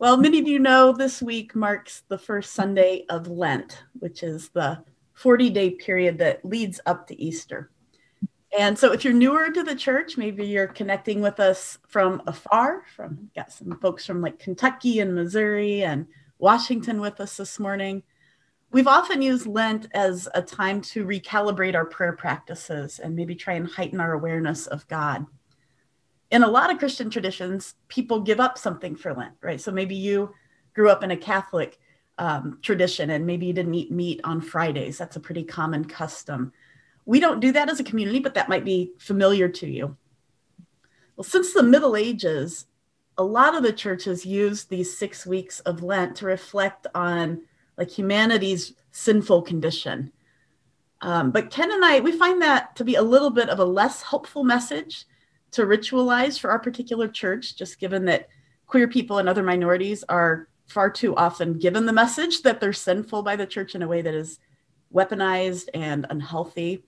Well, many of you know this week marks the first Sunday of Lent, which is the 40 day period that leads up to Easter. And so, if you're newer to the church, maybe you're connecting with us from afar, from got some folks from like Kentucky and Missouri and Washington with us this morning. We've often used Lent as a time to recalibrate our prayer practices and maybe try and heighten our awareness of God in a lot of Christian traditions, people give up something for Lent, right? So maybe you grew up in a Catholic um, tradition and maybe you didn't eat meat on Fridays. That's a pretty common custom. We don't do that as a community, but that might be familiar to you. Well, since the Middle Ages, a lot of the churches used these six weeks of Lent to reflect on like humanity's sinful condition. Um, but Ken and I, we find that to be a little bit of a less helpful message to ritualize for our particular church, just given that queer people and other minorities are far too often given the message that they're sinful by the church in a way that is weaponized and unhealthy.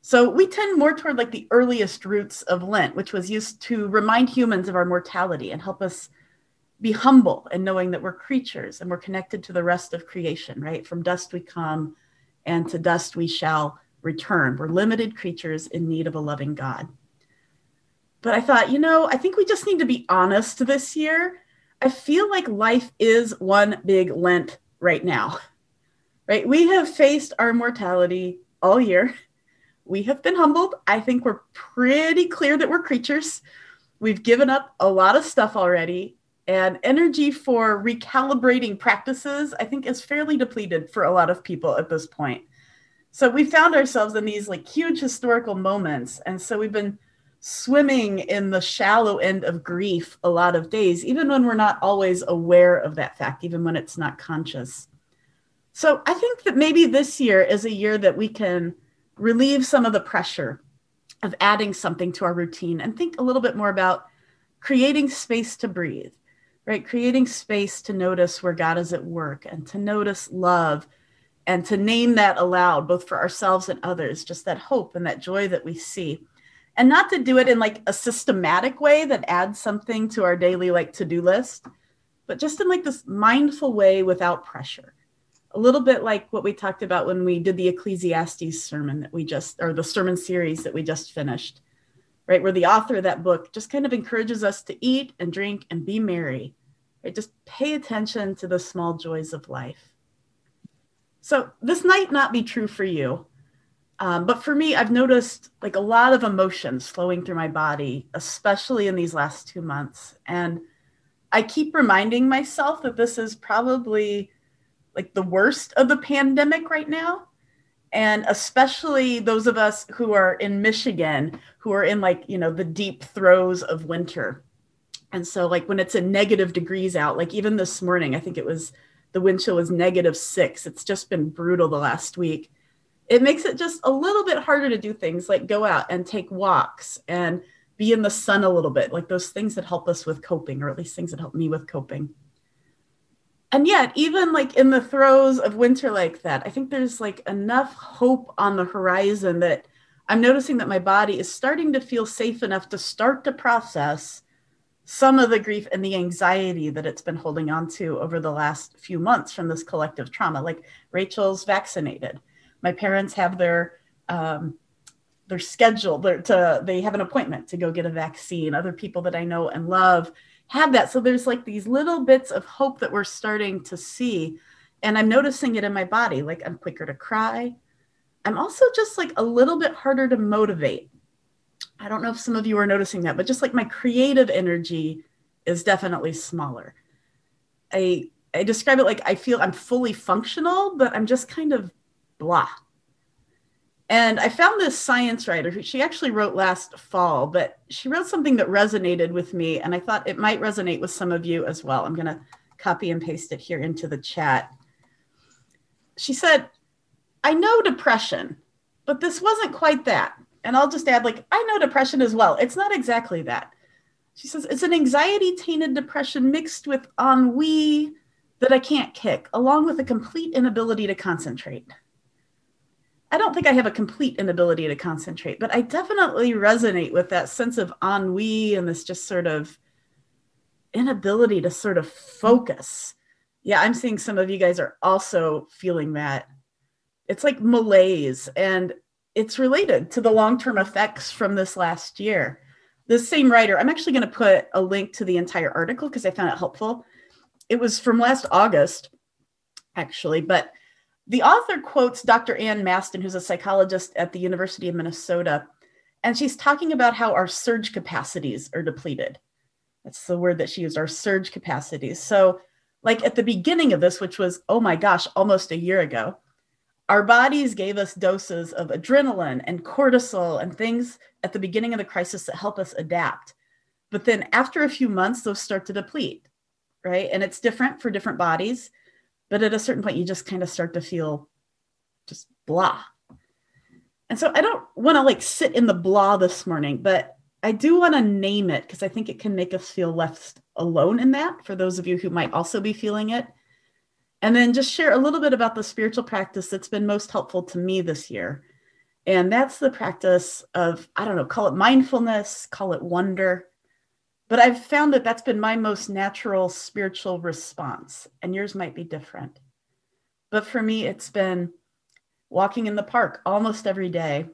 So we tend more toward like the earliest roots of Lent, which was used to remind humans of our mortality and help us be humble and knowing that we're creatures and we're connected to the rest of creation, right? From dust we come and to dust we shall return. We're limited creatures in need of a loving God. But I thought, you know, I think we just need to be honest this year. I feel like life is one big Lent right now, right? We have faced our mortality all year. We have been humbled. I think we're pretty clear that we're creatures. We've given up a lot of stuff already, and energy for recalibrating practices, I think, is fairly depleted for a lot of people at this point. So we found ourselves in these like huge historical moments. And so we've been swimming in the shallow end of grief a lot of days, even when we're not always aware of that fact, even when it's not conscious. So I think that maybe this year is a year that we can relieve some of the pressure of adding something to our routine and think a little bit more about creating space to breathe, right? Creating space to notice where God is at work and to notice love and to name that aloud, both for ourselves and others, just that hope and that joy that we see and not to do it in like a systematic way that adds something to our daily like to-do list but just in like this mindful way without pressure. A little bit like what we talked about when we did the ecclesiastes sermon that we just or the sermon series that we just finished right? Where the author of that book just kind of encourages us to eat and drink and be merry right? Just pay attention to the small joys of life. So this might not be true for you um, but for me, I've noticed like a lot of emotions flowing through my body, especially in these last two months. And I keep reminding myself that this is probably like the worst of the pandemic right now. And especially those of us who are in Michigan, who are in like, you know, the deep throes of winter. And so, like, when it's a negative degrees out, like even this morning, I think it was the wind chill was negative six. It's just been brutal the last week it makes it just a little bit harder to do things like go out and take walks and be in the sun a little bit, like those things that help us with coping, or at least things that help me with coping. And yet, even like in the throes of winter like that, I think there's like enough hope on the horizon that I'm noticing that my body is starting to feel safe enough to start to process some of the grief and the anxiety that it's been holding on to over the last few months from this collective trauma. Like Rachel's vaccinated my parents have their um, they're scheduled they're to they have an appointment to go get a vaccine. Other people that i know and love have that. So there's like these little bits of hope that we're starting to see. And i'm noticing it in my body like i'm quicker to cry. I'm also just like a little bit harder to motivate. I don't know if some of you are noticing that but just like my creative energy is definitely smaller. I i describe it like i feel i'm fully functional but i'm just kind of blah. And I found this science writer who she actually wrote last fall, but she wrote something that resonated with me. And I thought it might resonate with some of you as well. I'm going to copy and paste it here into the chat. She said, I know depression, but this wasn't quite that. And I'll just add, like, I know depression as well. It's not exactly that. She says, it's an anxiety tainted depression mixed with ennui that I can't kick, along with a complete inability to concentrate. I don't think I have a complete inability to concentrate, but I definitely resonate with that sense of ennui and this just sort of inability to sort of focus. Yeah, I'm seeing some of you guys are also feeling that. It's like malaise, and it's related to the long term effects from this last year. The same writer, I'm actually going to put a link to the entire article because I found it helpful. It was from last August, actually, but the author quotes Dr. Ann Masten, who's a psychologist at the University of Minnesota, and she's talking about how our surge capacities are depleted. That's the word that she used, our surge capacities. So, like at the beginning of this, which was, oh my gosh, almost a year ago, our bodies gave us doses of adrenaline and cortisol and things at the beginning of the crisis that help us adapt. But then after a few months, those start to deplete, right? And it's different for different bodies. But at a certain point, you just kind of start to feel just blah. And so I don't want to like sit in the blah this morning, but I do want to name it because I think it can make us feel left alone in that for those of you who might also be feeling it. And then just share a little bit about the spiritual practice that's been most helpful to me this year. And that's the practice of, I don't know, call it mindfulness, call it wonder. But I've found that that's been my most natural spiritual response, and yours might be different. But for me, it's been walking in the park almost every day.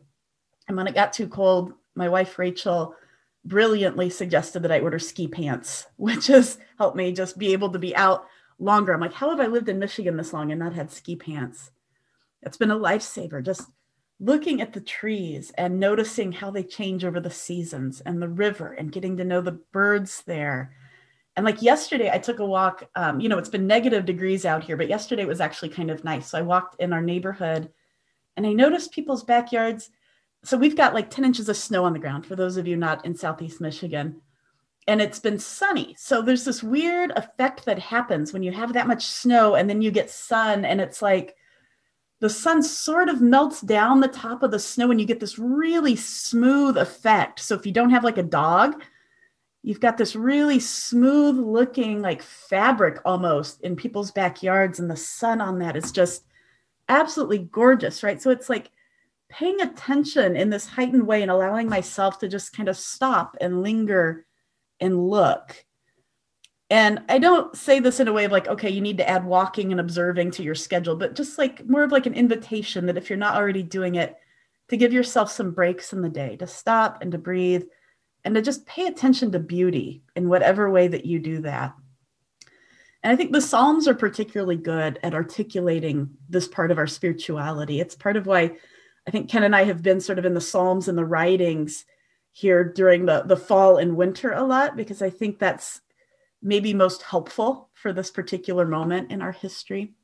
And when it got too cold, my wife Rachel brilliantly suggested that I order ski pants, which has helped me just be able to be out longer. I'm like, how have I lived in Michigan this long and not had ski pants? It's been a lifesaver. Just looking at the trees and noticing how they change over the seasons and the river and getting to know the birds there. And like yesterday, I took a walk. Um, you know, it's been negative degrees out here, but yesterday was actually kind of nice. So I walked in our neighborhood and I noticed people's backyards. So we've got like 10 inches of snow on the ground for those of you not in Southeast Michigan and it's been sunny. So there's this weird effect that happens when you have that much snow and then you get sun, and it's like the sun sort of melts down the top of the snow and you get this really smooth effect. So if you don't have like a dog, you've got this really smooth looking like fabric almost in people's backyards, and the sun on that is just absolutely gorgeous, right? So it's like paying attention in this heightened way and allowing myself to just kind of stop and linger and look. And I don't say this in a way of like, okay, you need to add walking and observing to your schedule, but just like more of like an invitation that if you're not already doing it, to give yourself some breaks in the day, to stop and to breathe and to just pay attention to beauty in whatever way that you do that. And I think the Psalms are particularly good at articulating this part of our spirituality. It's part of why I think Ken and I have been sort of in the Psalms and the writings here during the, the fall and winter a lot because I think that's maybe most helpful for this particular moment in our history.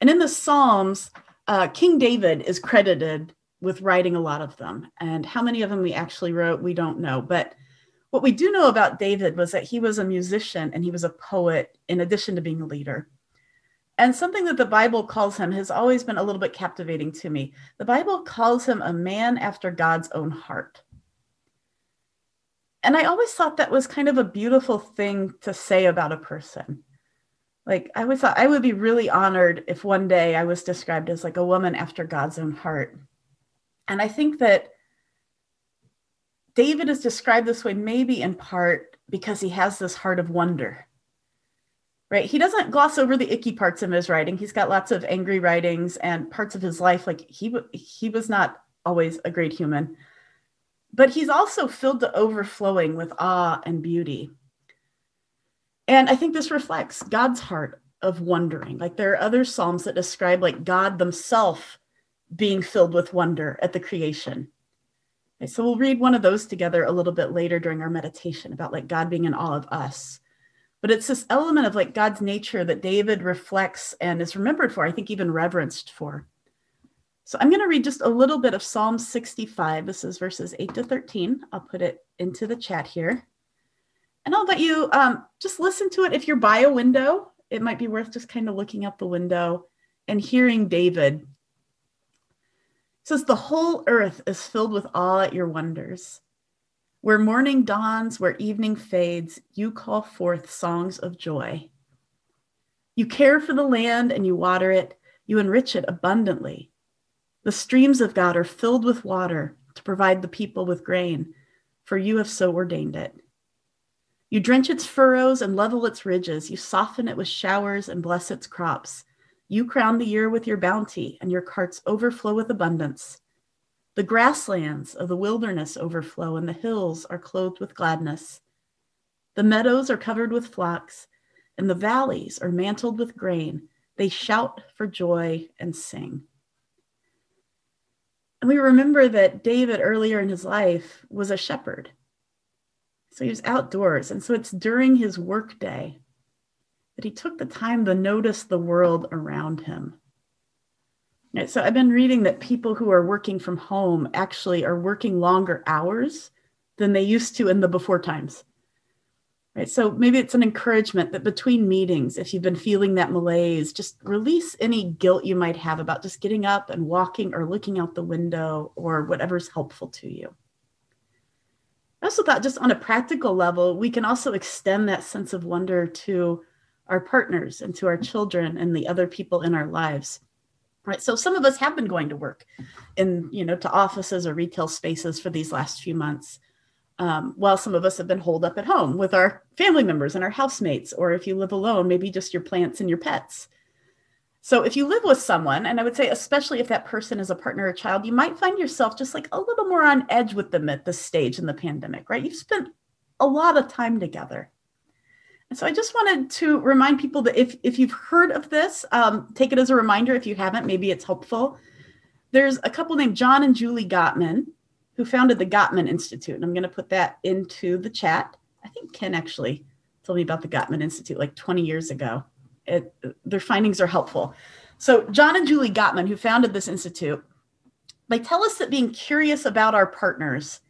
And in the Psalms, uh, King David is credited with writing a lot of them. And how many of them we actually wrote, we don't know. But what we do know about David was that he was a musician and he was a poet in addition to being a leader. And something that the Bible calls him has always been a little bit captivating to me. The Bible calls him a man after God's own heart and I always thought that was kind of a beautiful thing to say about a person. Like I always thought I would be really honored if one day I was described as like a woman after God's own heart. And I think that David is described this way maybe in part because he has this heart of wonder. Right? He doesn't gloss over the icky parts of his writing. He's got lots of angry writings and parts of his life like he he was not always a great human but he's also filled to overflowing with awe and beauty. And I think this reflects God's heart of wondering. Like there are other Psalms that describe like God themselves being filled with wonder at the creation. Okay, so we'll read one of those together a little bit later during our meditation about like God being in awe of us. But it's this element of like God's nature that David reflects and is remembered for, I think even reverenced for. So I'm going to read just a little bit of Psalm 65. This is verses 8 to 13. I'll put it into the chat here. And I'll let you um, just listen to it. If you're by a window, it might be worth just kind of looking out the window and hearing David. It says, The whole earth is filled with awe at your wonders. Where morning dawns, where evening fades, you call forth songs of joy. You care for the land and you water it, you enrich it abundantly. The streams of God are filled with water to provide the people with grain, for you have so ordained it. You drench its furrows and level its ridges. You soften it with showers and bless its crops. You crown the year with your bounty, and your carts overflow with abundance. The grasslands of the wilderness overflow, and the hills are clothed with gladness. The meadows are covered with flocks, and the valleys are mantled with grain. They shout for joy and sing. And we remember that David earlier in his life was a shepherd. So he was outdoors. And so it's during his workday that he took the time to notice the world around him. Right, so I've been reading that people who are working from home actually are working longer hours than they used to in the before times. Right. So maybe it's an encouragement that between meetings, if you've been feeling that malaise, just release any guilt you might have about just getting up and walking or looking out the window or whatever's helpful to you. I also thought, just on a practical level, we can also extend that sense of wonder to our partners and to our children and the other people in our lives. Right. So some of us have been going to work in, you know, to offices or retail spaces for these last few months um, while some of us have been holed up at home with our family members and our housemates, or if you live alone, maybe just your plants and your pets. So if you live with someone, and I would say, especially if that person is a partner or child, you might find yourself just like a little more on edge with them at this stage in the pandemic, right? You've spent a lot of time together. And so I just wanted to remind people that if, if you've heard of this, um, take it as a reminder. If you haven't, maybe it's helpful. There's a couple named John and Julie Gottman who founded the Gottman Institute. And I'm going to put that into the chat. I think Ken actually told me about the Gottman Institute like 20 years ago. It, their findings are helpful. So, John and Julie Gottman, who founded this institute, they tell us that being curious about our partners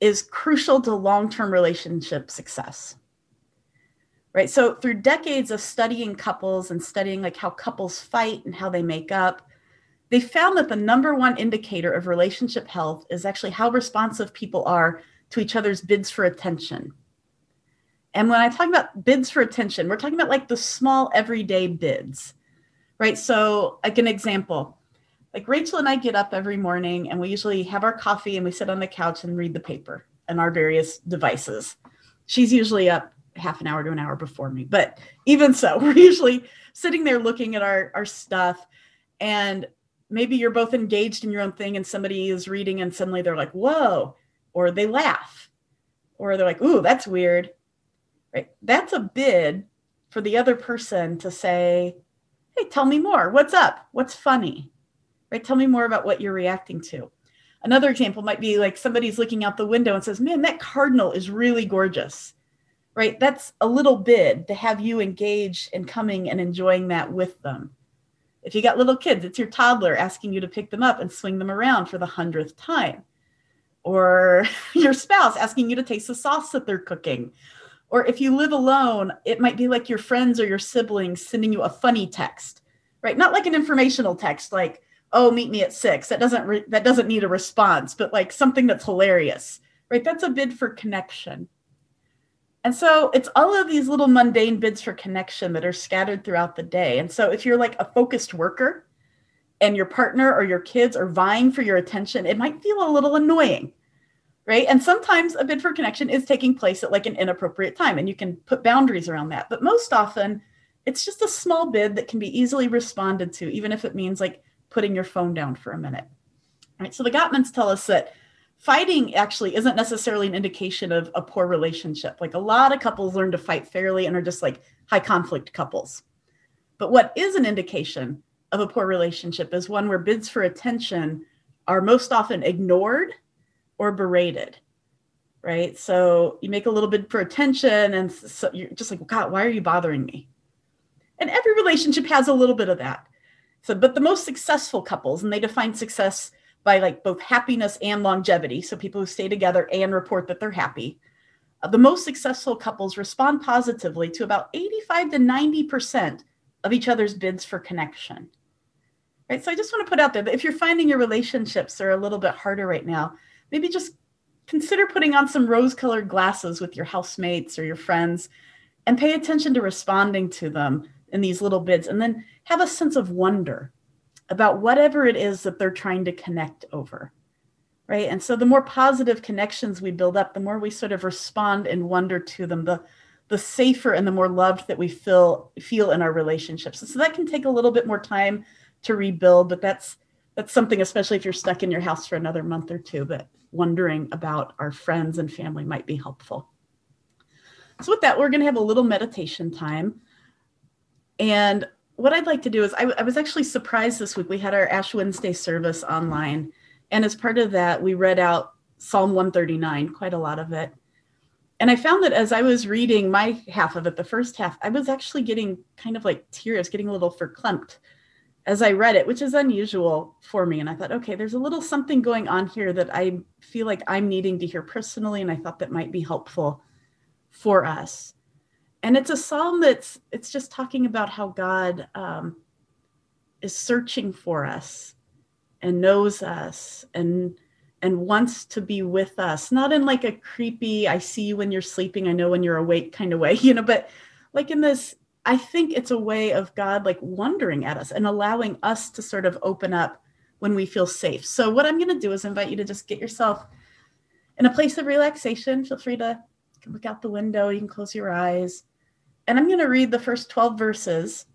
is crucial to long term relationship success. Right. So, through decades of studying couples and studying like how couples fight and how they make up, they found that the number one indicator of relationship health is actually how responsive people are to each other's bids for attention. And when I talk about bids for attention, we're talking about like the small everyday bids, right? So, like an example, like Rachel and I get up every morning and we usually have our coffee and we sit on the couch and read the paper and our various devices. She's usually up half an hour to an hour before me, but even so, we're usually sitting there looking at our, our stuff. And maybe you're both engaged in your own thing and somebody is reading and suddenly they're like, whoa, or they laugh, or they're like, ooh, that's weird. Right? That's a bid for the other person to say, hey, tell me more. What's up? What's funny? Right? Tell me more about what you're reacting to. Another example might be like somebody's looking out the window and says, man, that cardinal is really gorgeous. Right? That's a little bid to have you engage in coming and enjoying that with them if you got little kids, it's your toddler asking you to pick them up and swing them around for the hundredth time. Or your spouse asking you to taste the sauce that they're cooking. Or if you live alone, it might be like your friends or your siblings sending you a funny text, right? Not like an informational text like, oh, meet me at six. That doesn't re- that doesn't need a response, but like something that's hilarious, right? That's a bid for connection. And so it's all of these little mundane bids for connection that are scattered throughout the day. And so if you're like a focused worker and your partner or your kids are vying for your attention, it might feel a little annoying. Right. And sometimes a bid for connection is taking place at like an inappropriate time, and you can put boundaries around that. But most often, it's just a small bid that can be easily responded to, even if it means like putting your phone down for a minute. All right. So the Gottmans tell us that fighting actually isn't necessarily an indication of a poor relationship. Like a lot of couples learn to fight fairly and are just like high conflict couples. But what is an indication of a poor relationship is one where bids for attention are most often ignored or berated. Right. So you make a little bid for attention and so you're just like, God, why are you bothering me? And every relationship has a little bit of that. So, but the most successful couples, and they define success by like both happiness and longevity. So people who stay together and report that they're happy. Uh, the most successful couples respond positively to about 85 to 90% of each other's bids for connection. Right. So I just want to put out there that if you're finding your relationships are a little bit harder right now, maybe just consider putting on some rose colored glasses with your housemates or your friends and pay attention to responding to them in these little bids and then have a sense of wonder about whatever it is that they're trying to connect over. right? And so the more positive connections we build up, the more we sort of respond and wonder to them, the the safer and the more loved that we feel feel in our relationships. And so that can take a little bit more time to rebuild, but that's that's something, especially if you're stuck in your house for another month or two, that wondering about our friends and family might be helpful. So with that, we're going to have a little meditation time. And what I'd like to do is, I, I was actually surprised this week. We had our Ash Wednesday service online, and as part of that, we read out Psalm 139, quite a lot of it. And I found that as I was reading my half of it, the first half, I was actually getting kind of like tears, getting a little verklempt as I read it, which is unusual for me. And I thought, okay, there's a little something going on here that I feel like I'm needing to hear personally. And I thought that might be helpful for us. And it's a psalm that's, it's just talking about how God um, is searching for us and knows us and and wants to be with us. Not in like a creepy i see you when you're sleeping i know when you're awake kind of way you know but like in this i think it's a way of god like wondering at us and allowing us to sort of open up when we feel safe. So what i'm going to do is invite you to just get yourself in a place of relaxation. Feel free to look out the window you can close your eyes and i'm going to read the first 12 verses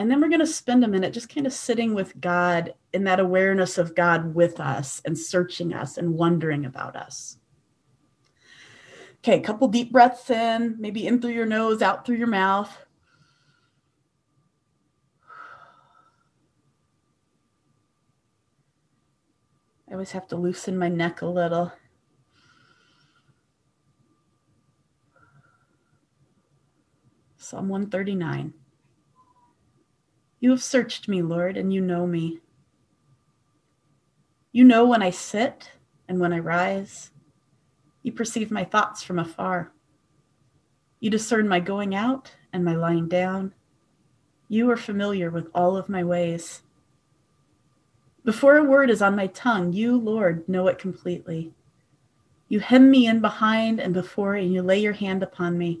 and then we're going to spend a minute just kind of sitting with God in that awareness of God with us and searching us and wondering about us. Okay, a couple deep breaths in, maybe in through your nose, out through your mouth. I always have to loosen my neck a little. Psalm 139. You have searched me, Lord, and you know me. You know when I sit and when I rise. You perceive my thoughts from afar. You discern my going out and my lying down. You are familiar with all of my ways. Before a word is on my tongue, you, Lord, know it completely. You hem me in behind and before, and you lay your hand upon me.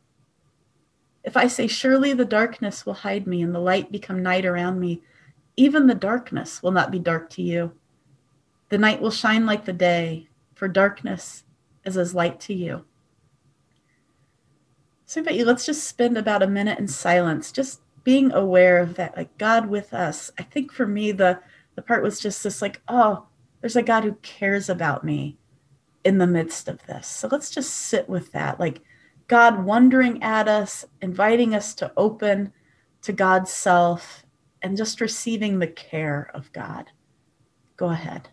If I say, Surely the darkness will hide me and the light become night around me, even the darkness will not be dark to you. The night will shine like the day, for darkness is as light to you. So I you, let's just spend about a minute in silence, just being aware of that, like God with us. I think for me, the the part was just this like, oh, there's a God who cares about me in the midst of this. So let's just sit with that. Like God wondering at us, inviting us to open to God's self, and just receiving the care of God. Go ahead.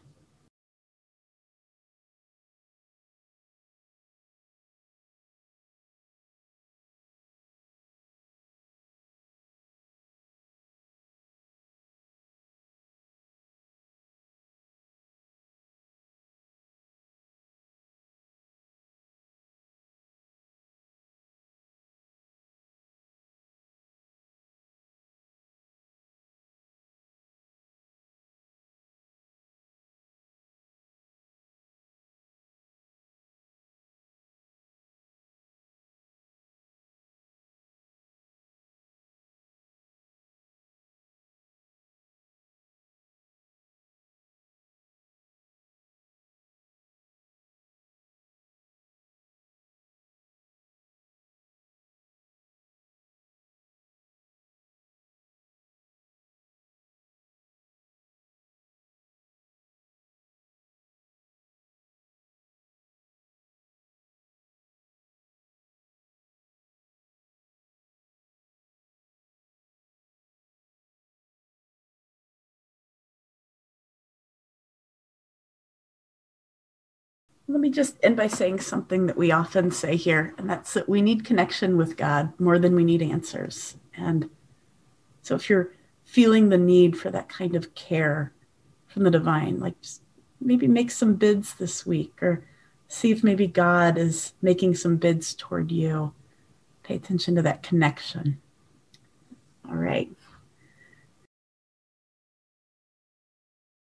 Let me just end by saying something that we often say here, and that's that we need connection with God more than we need answers. And so if you're feeling the need for that kind of care from the divine, like just maybe make some bids this week or See if maybe God is making some bids toward you. Pay attention to that connection. All right.